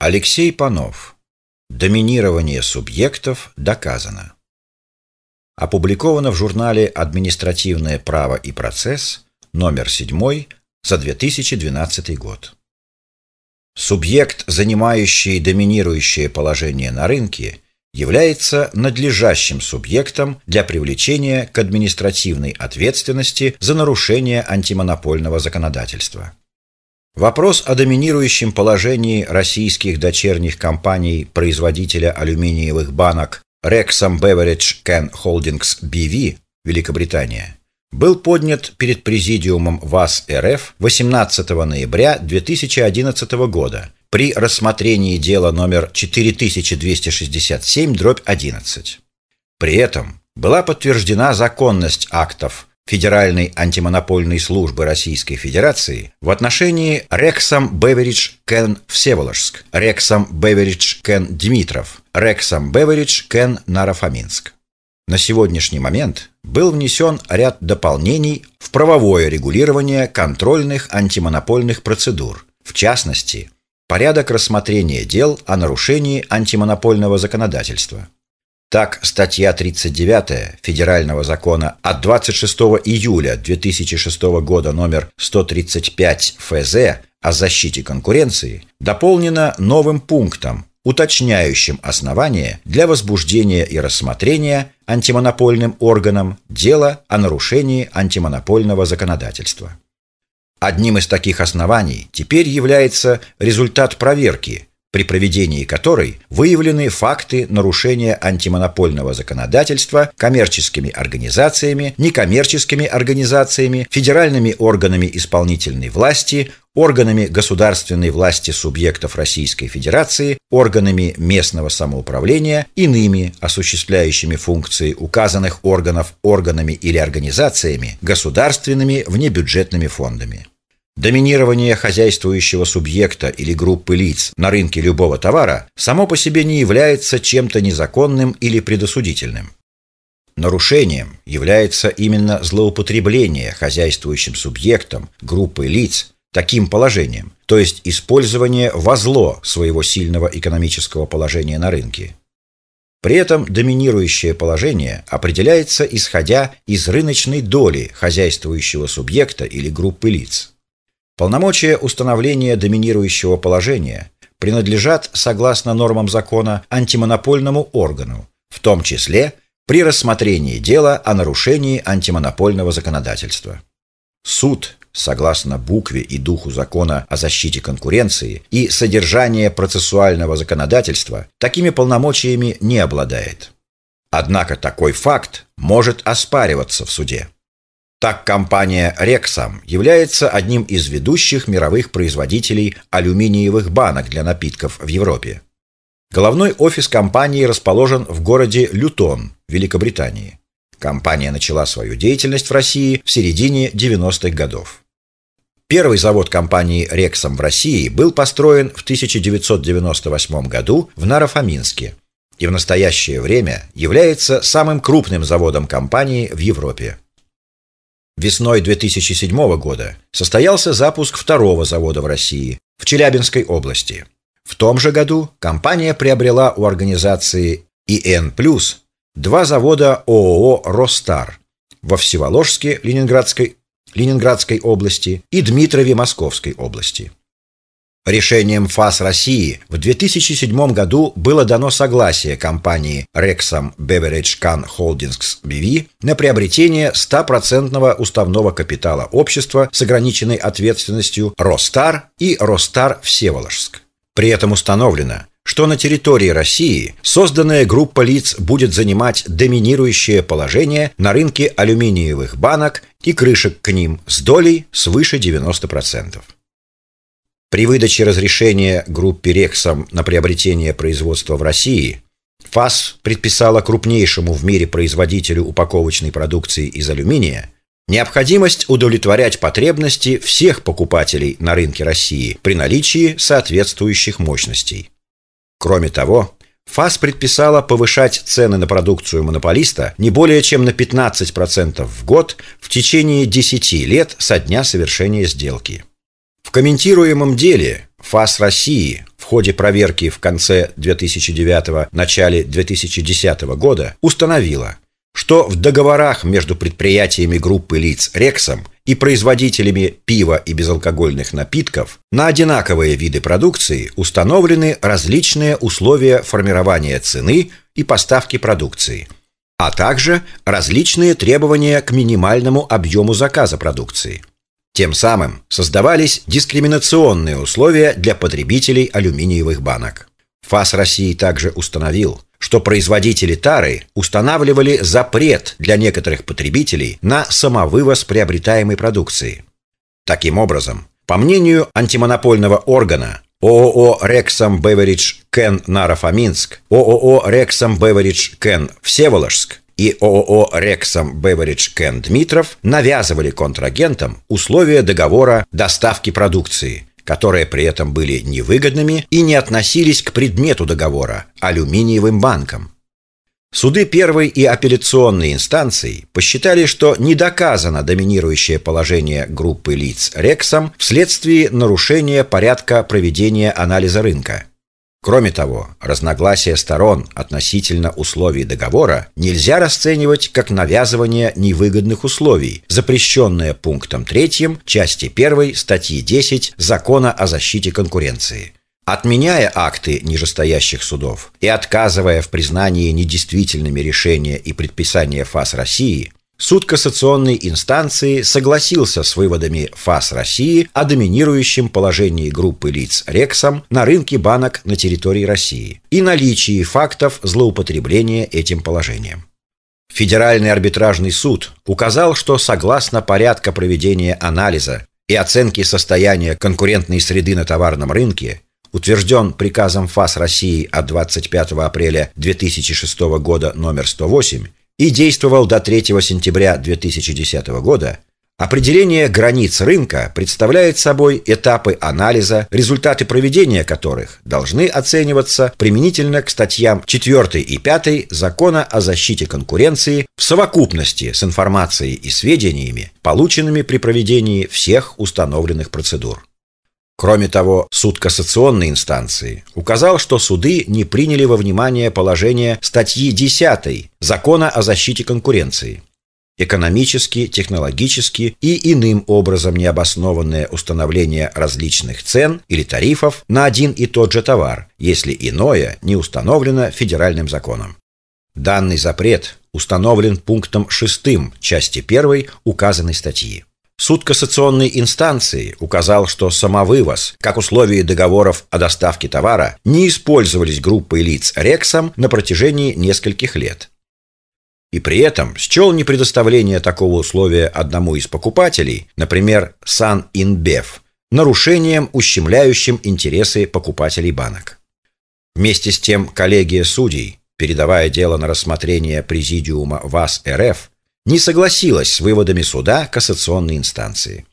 Алексей Панов. Доминирование субъектов доказано. Опубликовано в журнале «Административное право и процесс» номер 7 за 2012 год. Субъект, занимающий доминирующее положение на рынке, является надлежащим субъектом для привлечения к административной ответственности за нарушение антимонопольного законодательства. Вопрос о доминирующем положении российских дочерних компаний производителя алюминиевых банок Rexam Beverage Can Holdings BV, Великобритания, был поднят перед президиумом ВАС РФ 18 ноября 2011 года при рассмотрении дела номер 4267-11. При этом была подтверждена законность актов Федеральной антимонопольной службы Российской Федерации в отношении Рексам Беверидж Кен Всеволожск, Рексам Беверидж Кен Дмитров, Рексам Беверидж Кен Нарафаминск. На сегодняшний момент был внесен ряд дополнений в правовое регулирование контрольных антимонопольных процедур, в частности, порядок рассмотрения дел о нарушении антимонопольного законодательства – так, статья 39 Федерального закона от 26 июля 2006 года номер 135 ФЗ о защите конкуренции дополнена новым пунктом, уточняющим основания для возбуждения и рассмотрения антимонопольным органом дела о нарушении антимонопольного законодательства. Одним из таких оснований теперь является результат проверки – при проведении которой выявлены факты нарушения антимонопольного законодательства коммерческими организациями, некоммерческими организациями, федеральными органами исполнительной власти, органами государственной власти субъектов Российской Федерации, органами местного самоуправления, иными осуществляющими функции указанных органов органами или организациями, государственными внебюджетными фондами. Доминирование хозяйствующего субъекта или группы лиц на рынке любого товара само по себе не является чем-то незаконным или предосудительным. Нарушением является именно злоупотребление хозяйствующим субъектом группы лиц таким положением, то есть использование во зло своего сильного экономического положения на рынке. При этом доминирующее положение определяется исходя из рыночной доли хозяйствующего субъекта или группы лиц. Полномочия установления доминирующего положения принадлежат, согласно нормам закона, антимонопольному органу, в том числе при рассмотрении дела о нарушении антимонопольного законодательства. Суд, согласно букве и духу закона о защите конкуренции и содержание процессуального законодательства, такими полномочиями не обладает. Однако такой факт может оспариваться в суде. Так компания Rexam является одним из ведущих мировых производителей алюминиевых банок для напитков в Европе. Головной офис компании расположен в городе Лютон, Великобритании. Компания начала свою деятельность в России в середине 90-х годов. Первый завод компании Rexam в России был построен в 1998 году в Нарафаминске и в настоящее время является самым крупным заводом компании в Европе. Весной 2007 года состоялся запуск второго завода в России, в Челябинской области. В том же году компания приобрела у организации ИН+, два завода ООО «Ростар» во Всеволожске Ленинградской, Ленинградской области и Дмитрове Московской области. Решением ФАС России в 2007 году было дано согласие компании Rexam Beverage Can Holdings BV на приобретение 100% уставного капитала общества с ограниченной ответственностью Ростар и Ростар Всеволожск. При этом установлено, что на территории России созданная группа лиц будет занимать доминирующее положение на рынке алюминиевых банок и крышек к ним с долей свыше 90%. При выдаче разрешения группе Рексам на приобретение производства в России ФАС предписала крупнейшему в мире производителю упаковочной продукции из алюминия необходимость удовлетворять потребности всех покупателей на рынке России при наличии соответствующих мощностей. Кроме того, ФАС предписала повышать цены на продукцию монополиста не более чем на 15% в год в течение 10 лет со дня совершения сделки. В комментируемом деле ФАС России в ходе проверки в конце 2009 начале 2010 года установила, что в договорах между предприятиями группы лиц Рексом и производителями пива и безалкогольных напитков на одинаковые виды продукции установлены различные условия формирования цены и поставки продукции, а также различные требования к минимальному объему заказа продукции. Тем самым создавались дискриминационные условия для потребителей алюминиевых банок. ФАС России также установил, что производители тары устанавливали запрет для некоторых потребителей на самовывоз приобретаемой продукции. Таким образом, по мнению антимонопольного органа ООО «Рексом Беверидж Кен Нарафаминск», ООО «Рексом Беверидж Кен Всеволожск и ООО «Рексом Беверидж Кен Дмитров» навязывали контрагентам условия договора доставки продукции, которые при этом были невыгодными и не относились к предмету договора – алюминиевым банкам. Суды первой и апелляционной инстанции посчитали, что не доказано доминирующее положение группы лиц Рексом вследствие нарушения порядка проведения анализа рынка – Кроме того, разногласия сторон относительно условий договора нельзя расценивать как навязывание невыгодных условий, запрещенное пунктом 3 части 1 статьи 10 Закона о защите конкуренции. Отменяя акты нижестоящих судов и отказывая в признании недействительными решения и предписания ФАС России, Суд кассационной инстанции согласился с выводами ФАС России о доминирующем положении группы лиц Рексом на рынке банок на территории России и наличии фактов злоупотребления этим положением. Федеральный арбитражный суд указал, что согласно порядка проведения анализа и оценки состояния конкурентной среды на товарном рынке, утвержден приказом ФАС России от 25 апреля 2006 года номер 108, и действовал до 3 сентября 2010 года, определение границ рынка представляет собой этапы анализа, результаты проведения которых должны оцениваться применительно к статьям 4 и 5 Закона о защите конкуренции в совокупности с информацией и сведениями, полученными при проведении всех установленных процедур. Кроме того, суд кассационной инстанции указал, что суды не приняли во внимание положение статьи 10 Закона о защите конкуренции. Экономически, технологически и иным образом необоснованное установление различных цен или тарифов на один и тот же товар, если иное не установлено федеральным законом. Данный запрет установлен пунктом 6 части 1 указанной статьи. Суд кассационной инстанции указал, что самовывоз, как условие договоров о доставке товара, не использовались группой лиц Рексом на протяжении нескольких лет. И при этом счел непредоставление такого условия одному из покупателей, например, Сан Инбев, нарушением, ущемляющим интересы покупателей банок. Вместе с тем коллегия судей, передавая дело на рассмотрение Президиума ВАС РФ, не согласилась с выводами суда кассационной инстанции.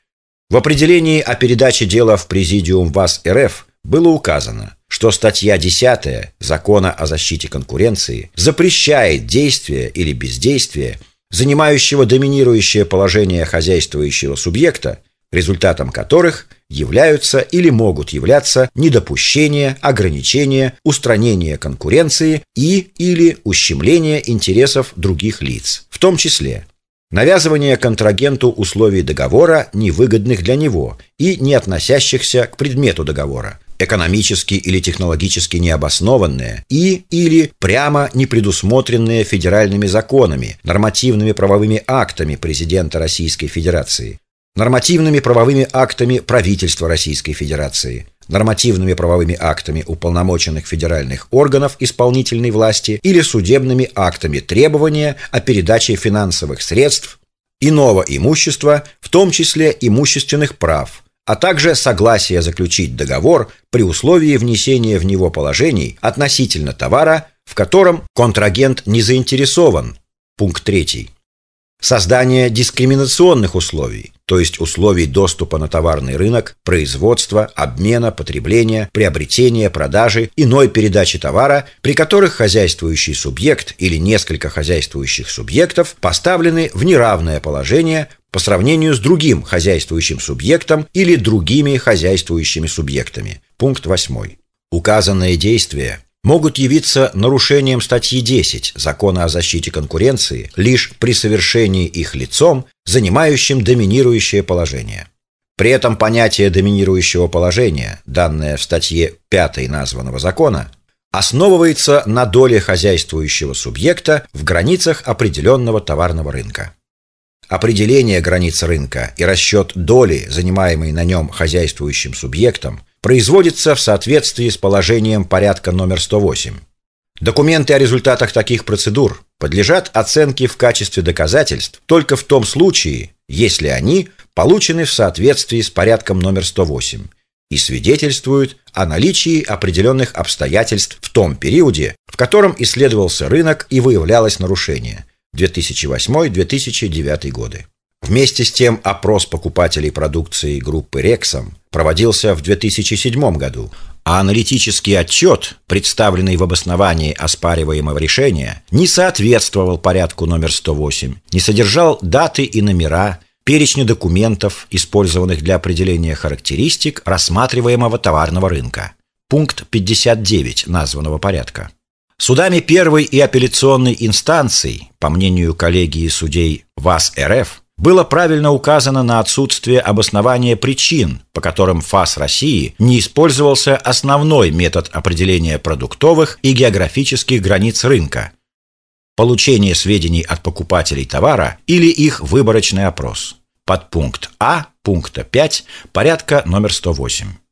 В определении о передаче дела в Президиум ВАС РФ было указано, что статья 10 Закона о защите конкуренции запрещает действие или бездействие, занимающего доминирующее положение хозяйствующего субъекта, результатом которых являются или могут являться недопущение, ограничение, устранение конкуренции и или ущемление интересов других лиц, в том числе навязывание контрагенту условий договора, невыгодных для него и не относящихся к предмету договора, экономически или технологически необоснованные и или прямо не предусмотренные федеральными законами, нормативными правовыми актами президента Российской Федерации, нормативными правовыми актами правительства Российской Федерации, нормативными правовыми актами уполномоченных федеральных органов исполнительной власти или судебными актами требования о передаче финансовых средств, иного имущества, в том числе имущественных прав, а также согласие заключить договор при условии внесения в него положений относительно товара, в котором контрагент не заинтересован. Пункт 3 создание дискриминационных условий, то есть условий доступа на товарный рынок, производства, обмена, потребления, приобретения, продажи, иной передачи товара, при которых хозяйствующий субъект или несколько хозяйствующих субъектов поставлены в неравное положение по сравнению с другим хозяйствующим субъектом или другими хозяйствующими субъектами. Пункт 8. Указанные действия могут явиться нарушением статьи 10 Закона о защите конкуренции лишь при совершении их лицом, занимающим доминирующее положение. При этом понятие доминирующего положения, данное в статье 5 названного закона, основывается на доле хозяйствующего субъекта в границах определенного товарного рынка. Определение границ рынка и расчет доли, занимаемой на нем хозяйствующим субъектом, производится в соответствии с положением порядка номер 108. Документы о результатах таких процедур подлежат оценке в качестве доказательств только в том случае, если они получены в соответствии с порядком номер 108 и свидетельствуют о наличии определенных обстоятельств в том периоде, в котором исследовался рынок и выявлялось нарушение 2008-2009 годы. Вместе с тем опрос покупателей продукции группы Рексом проводился в 2007 году, а аналитический отчет, представленный в обосновании оспариваемого решения, не соответствовал порядку номер 108, не содержал даты и номера, перечня документов, использованных для определения характеристик рассматриваемого товарного рынка. Пункт 59 названного порядка. Судами первой и апелляционной инстанций, по мнению коллегии судей ВАС РФ, было правильно указано на отсутствие обоснования причин, по которым ФАС России не использовался основной метод определения продуктовых и географических границ рынка – получение сведений от покупателей товара или их выборочный опрос. Подпункт А пункта 5 порядка номер 108.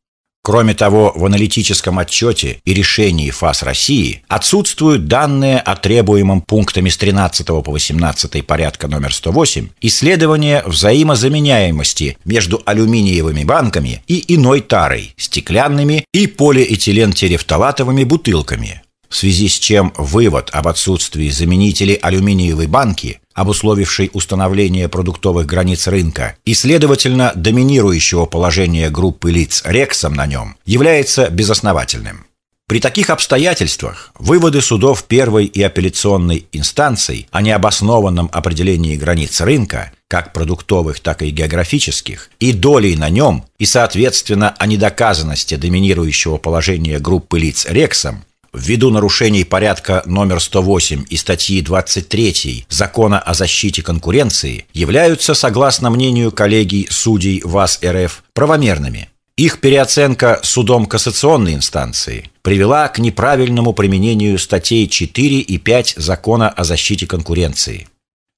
Кроме того, в аналитическом отчете и решении ФАС России отсутствуют данные о требуемом пунктами с 13 по 18 порядка номер 108 исследования взаимозаменяемости между алюминиевыми банками и иной тарой, стеклянными и полиэтилен-терефталатовыми бутылками, в связи с чем вывод об отсутствии заменителей алюминиевой банки обусловивший установление продуктовых границ рынка и, следовательно, доминирующего положения группы лиц Рексом на нем, является безосновательным. При таких обстоятельствах выводы судов первой и апелляционной инстанций о необоснованном определении границ рынка, как продуктовых, так и географических, и долей на нем, и, соответственно, о недоказанности доминирующего положения группы лиц Рексом, ввиду нарушений порядка номер 108 и статьи 23 Закона о защите конкуренции являются, согласно мнению коллегий судей ВАС РФ, правомерными. Их переоценка судом кассационной инстанции привела к неправильному применению статей 4 и 5 Закона о защите конкуренции.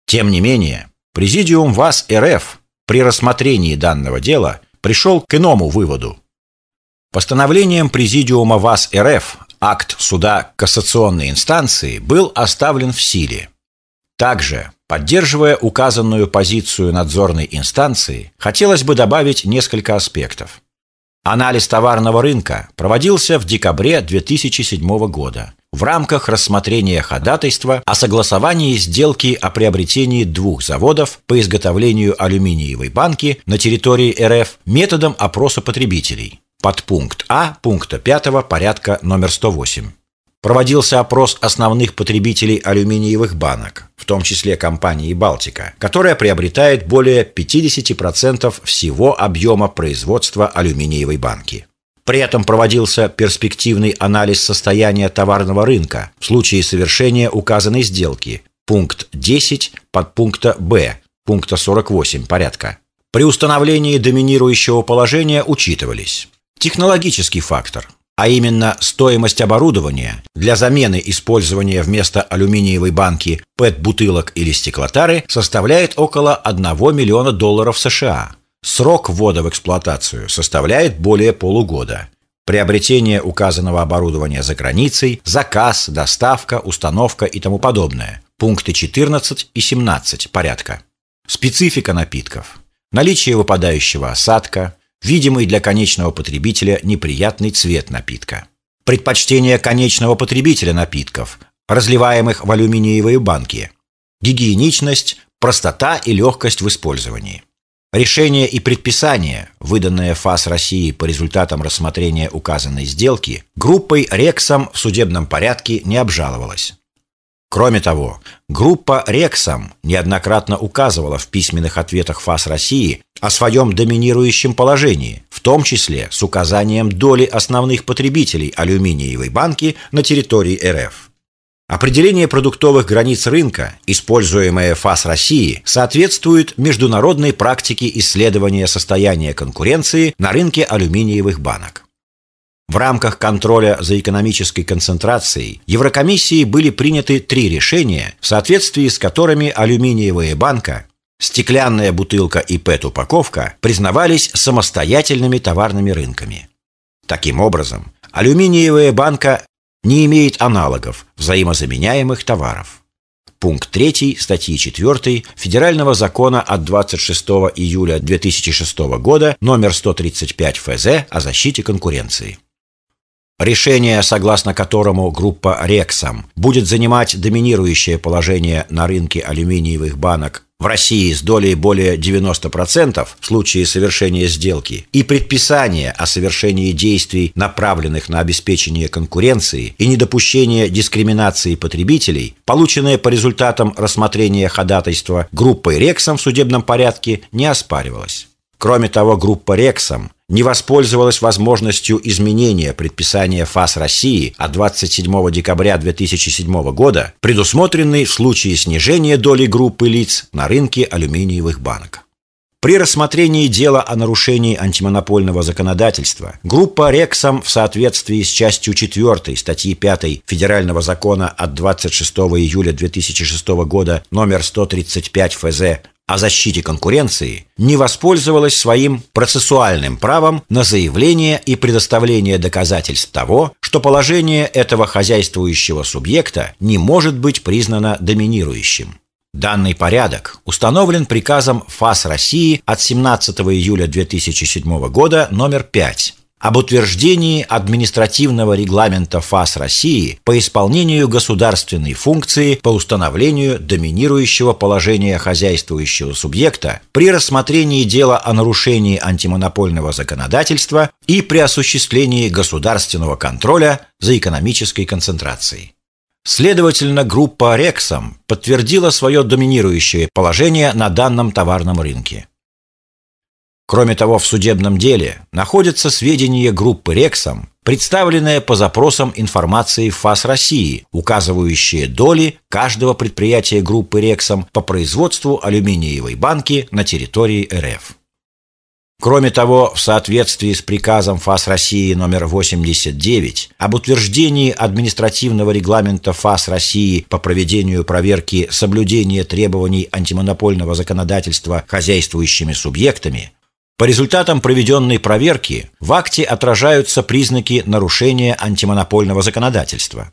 Тем не менее, Президиум ВАС РФ при рассмотрении данного дела пришел к иному выводу. Постановлением Президиума ВАС РФ акт суда кассационной инстанции был оставлен в силе. Также, поддерживая указанную позицию надзорной инстанции, хотелось бы добавить несколько аспектов. Анализ товарного рынка проводился в декабре 2007 года в рамках рассмотрения ходатайства о согласовании сделки о приобретении двух заводов по изготовлению алюминиевой банки на территории РФ методом опроса потребителей – Подпункт А пункта 5 порядка номер 108. Проводился опрос основных потребителей алюминиевых банок, в том числе компании «Балтика», которая приобретает более 50% всего объема производства алюминиевой банки. При этом проводился перспективный анализ состояния товарного рынка в случае совершения указанной сделки, пункт 10 подпункта Б, пункта 48 порядка. При установлении доминирующего положения учитывались Технологический фактор, а именно стоимость оборудования для замены использования вместо алюминиевой банки ПЭТ-бутылок или стеклотары составляет около 1 миллиона долларов США. Срок ввода в эксплуатацию составляет более полугода. Приобретение указанного оборудования за границей, заказ, доставка, установка и тому подобное. Пункты 14 и 17 порядка. Специфика напитков. Наличие выпадающего осадка, видимый для конечного потребителя неприятный цвет напитка. Предпочтение конечного потребителя напитков, разливаемых в алюминиевые банки. Гигиеничность, простота и легкость в использовании. Решение и предписание, выданное ФАС России по результатам рассмотрения указанной сделки, группой Рексом в судебном порядке не обжаловалось. Кроме того, группа «Рексам» неоднократно указывала в письменных ответах ФАС России о своем доминирующем положении, в том числе с указанием доли основных потребителей алюминиевой банки на территории РФ. Определение продуктовых границ рынка, используемое ФАС России, соответствует международной практике исследования состояния конкуренции на рынке алюминиевых банок. В рамках контроля за экономической концентрацией Еврокомиссией были приняты три решения, в соответствии с которыми алюминиевая банка, стеклянная бутылка и ПЭТ-упаковка признавались самостоятельными товарными рынками. Таким образом, алюминиевая банка не имеет аналогов взаимозаменяемых товаров. Пункт 3 статьи 4 Федерального закона от 26 июля 2006 года номер 135 ФЗ о защите конкуренции. Решение, согласно которому группа «Рексам» будет занимать доминирующее положение на рынке алюминиевых банок в России с долей более 90% в случае совершения сделки и предписание о совершении действий, направленных на обеспечение конкуренции и недопущение дискриминации потребителей, полученное по результатам рассмотрения ходатайства группой «Рексам» в судебном порядке, не оспаривалось. Кроме того, группа «Рексам» не воспользовалась возможностью изменения предписания ФАС России от 27 декабря 2007 года, предусмотренной в случае снижения доли группы лиц на рынке алюминиевых банок. При рассмотрении дела о нарушении антимонопольного законодательства группа «Рексам» в соответствии с частью 4 статьи 5 Федерального закона от 26 июля 2006 года номер 135 ФЗ о защите конкуренции не воспользовалась своим процессуальным правом на заявление и предоставление доказательств того, что положение этого хозяйствующего субъекта не может быть признано доминирующим. Данный порядок установлен приказом ФАС России от 17 июля 2007 года номер 5 об утверждении административного регламента ФАС России по исполнению государственной функции по установлению доминирующего положения хозяйствующего субъекта при рассмотрении дела о нарушении антимонопольного законодательства и при осуществлении государственного контроля за экономической концентрацией. Следовательно, группа «Рексом» подтвердила свое доминирующее положение на данном товарном рынке. Кроме того, в судебном деле находятся сведения группы «Рексом», представленные по запросам информации ФАС России, указывающие доли каждого предприятия группы «Рексом» по производству алюминиевой банки на территории РФ. Кроме того, в соответствии с приказом ФАС России номер 89 об утверждении административного регламента ФАС России по проведению проверки соблюдения требований антимонопольного законодательства хозяйствующими субъектами, по результатам проведенной проверки в акте отражаются признаки нарушения антимонопольного законодательства.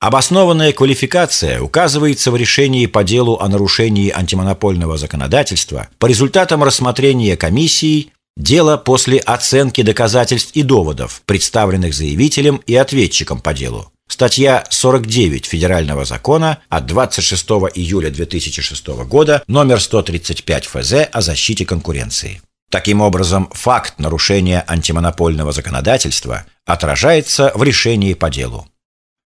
Обоснованная квалификация указывается в решении по делу о нарушении антимонопольного законодательства по результатам рассмотрения комиссией дела после оценки доказательств и доводов, представленных заявителем и ответчиком по делу. Статья 49 Федерального закона от 26 июля 2006 года номер 135 ФЗ о защите конкуренции. Таким образом, факт нарушения антимонопольного законодательства отражается в решении по делу.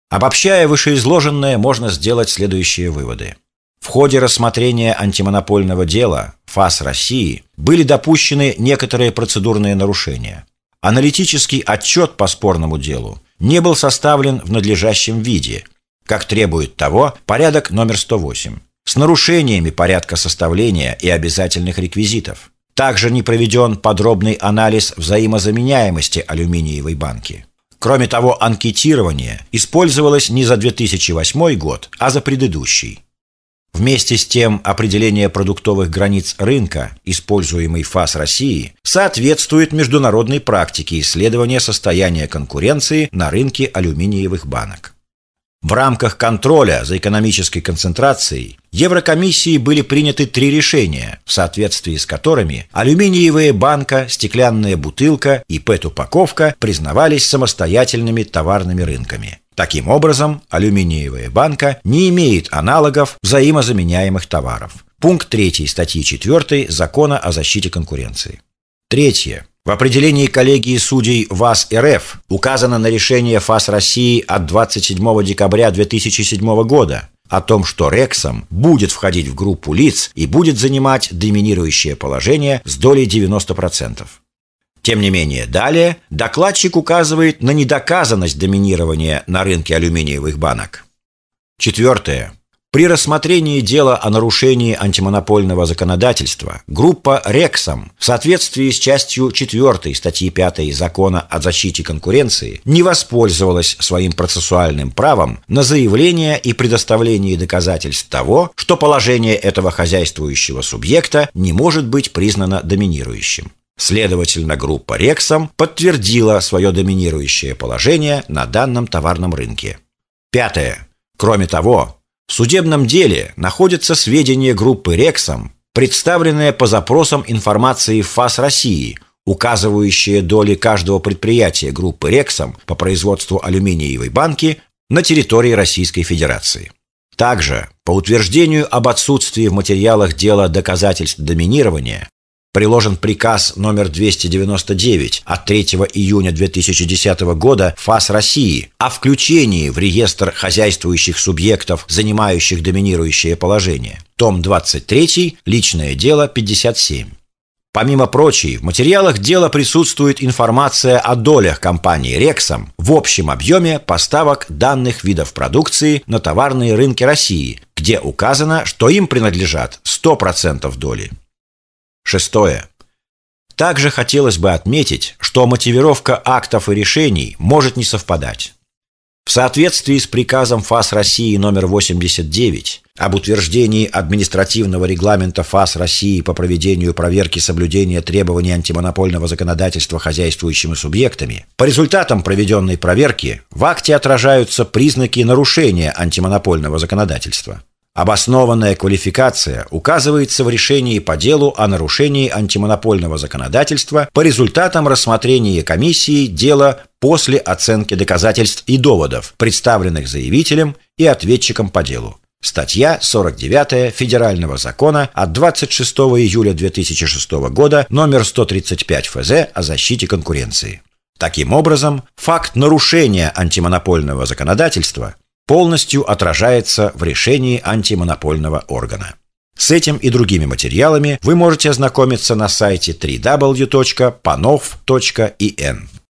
Обобщая вышеизложенное, можно сделать следующие выводы. В ходе рассмотрения антимонопольного дела ФАС России были допущены некоторые процедурные нарушения. Аналитический отчет по спорному делу не был составлен в надлежащем виде, как требует того порядок номер 108, с нарушениями порядка составления и обязательных реквизитов. Также не проведен подробный анализ взаимозаменяемости алюминиевой банки. Кроме того, анкетирование использовалось не за 2008 год, а за предыдущий. Вместе с тем, определение продуктовых границ рынка, используемый ФАС России, соответствует международной практике исследования состояния конкуренции на рынке алюминиевых банок. В рамках контроля за экономической концентрацией Еврокомиссии были приняты три решения, в соответствии с которыми алюминиевая банка, стеклянная бутылка и ПЭТ-упаковка признавались самостоятельными товарными рынками. Таким образом, алюминиевая банка не имеет аналогов взаимозаменяемых товаров. Пункт 3 статьи 4 Закона о защите конкуренции. Третье. В определении коллегии судей ВАС РФ указано на решение ФАС России от 27 декабря 2007 года, о том, что Рексом будет входить в группу лиц и будет занимать доминирующее положение с долей 90%. Тем не менее, далее докладчик указывает на недоказанность доминирования на рынке алюминиевых банок. Четвертое. При рассмотрении дела о нарушении антимонопольного законодательства группа «Рексом» в соответствии с частью 4 статьи 5 Закона о защите конкуренции не воспользовалась своим процессуальным правом на заявление и предоставление доказательств того, что положение этого хозяйствующего субъекта не может быть признано доминирующим. Следовательно, группа «Рексом» подтвердила свое доминирующее положение на данном товарном рынке. Пятое. Кроме того, в судебном деле находятся сведения группы «Рексом», представленные по запросам информации ФАС России, указывающие доли каждого предприятия группы «Рексом» по производству алюминиевой банки на территории Российской Федерации. Также, по утверждению об отсутствии в материалах дела доказательств доминирования, приложен приказ номер 299 от 3 июня 2010 года ФАС России о включении в реестр хозяйствующих субъектов, занимающих доминирующее положение. Том 23, личное дело 57. Помимо прочей, в материалах дела присутствует информация о долях компании «Рексом» в общем объеме поставок данных видов продукции на товарные рынки России, где указано, что им принадлежат 100% доли. Шестое. Также хотелось бы отметить, что мотивировка актов и решений может не совпадать. В соответствии с приказом ФАС России номер 89 об утверждении административного регламента ФАС России по проведению проверки соблюдения требований антимонопольного законодательства хозяйствующими субъектами, по результатам проведенной проверки в акте отражаются признаки нарушения антимонопольного законодательства. Обоснованная квалификация указывается в решении по делу о нарушении антимонопольного законодательства по результатам рассмотрения комиссии дела после оценки доказательств и доводов, представленных заявителем и ответчиком по делу. Статья 49 Федерального закона от 26 июля 2006 года номер 135 ФЗ о защите конкуренции. Таким образом, факт нарушения антимонопольного законодательства полностью отражается в решении антимонопольного органа. С этим и другими материалами вы можете ознакомиться на сайте www.panov.in.